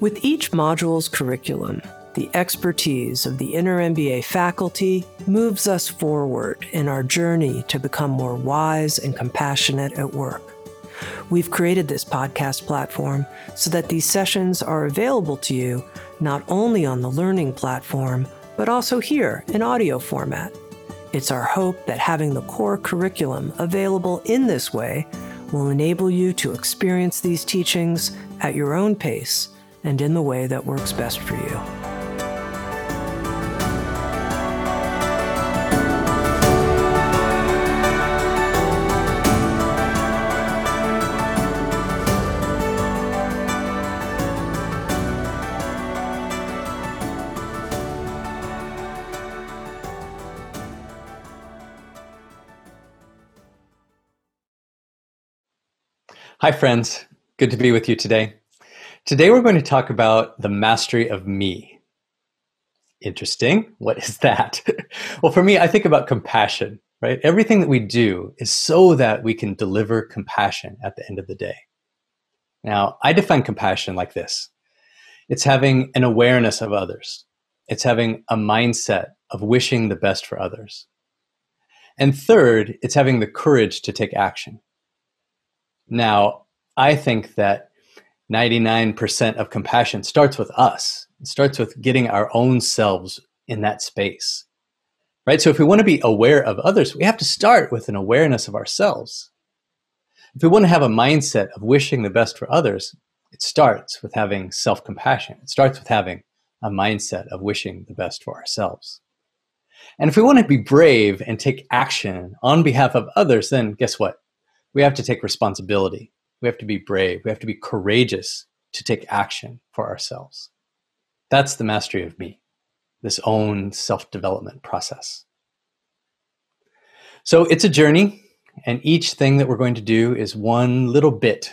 With each module's curriculum, the expertise of the Inner MBA faculty moves us forward in our journey to become more wise and compassionate at work. We've created this podcast platform so that these sessions are available to you not only on the learning platform, but also here in audio format. It's our hope that having the core curriculum available in this way will enable you to experience these teachings at your own pace and in the way that works best for you. Hi, friends. Good to be with you today. Today, we're going to talk about the mastery of me. Interesting. What is that? well, for me, I think about compassion, right? Everything that we do is so that we can deliver compassion at the end of the day. Now, I define compassion like this it's having an awareness of others, it's having a mindset of wishing the best for others. And third, it's having the courage to take action. Now, I think that 99% of compassion starts with us. It starts with getting our own selves in that space. Right? So if we want to be aware of others, we have to start with an awareness of ourselves. If we want to have a mindset of wishing the best for others, it starts with having self compassion. It starts with having a mindset of wishing the best for ourselves. And if we want to be brave and take action on behalf of others, then guess what? we have to take responsibility. We have to be brave. We have to be courageous to take action for ourselves. That's the mastery of me, this own self development process. So it's a journey, and each thing that we're going to do is one little bit.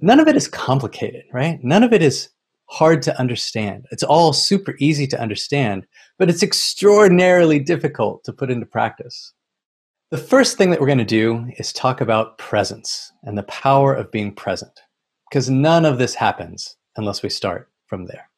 None of it is complicated, right? None of it is hard to understand. It's all super easy to understand, but it's extraordinarily difficult to put into practice. The first thing that we're going to do is talk about presence and the power of being present, because none of this happens unless we start from there.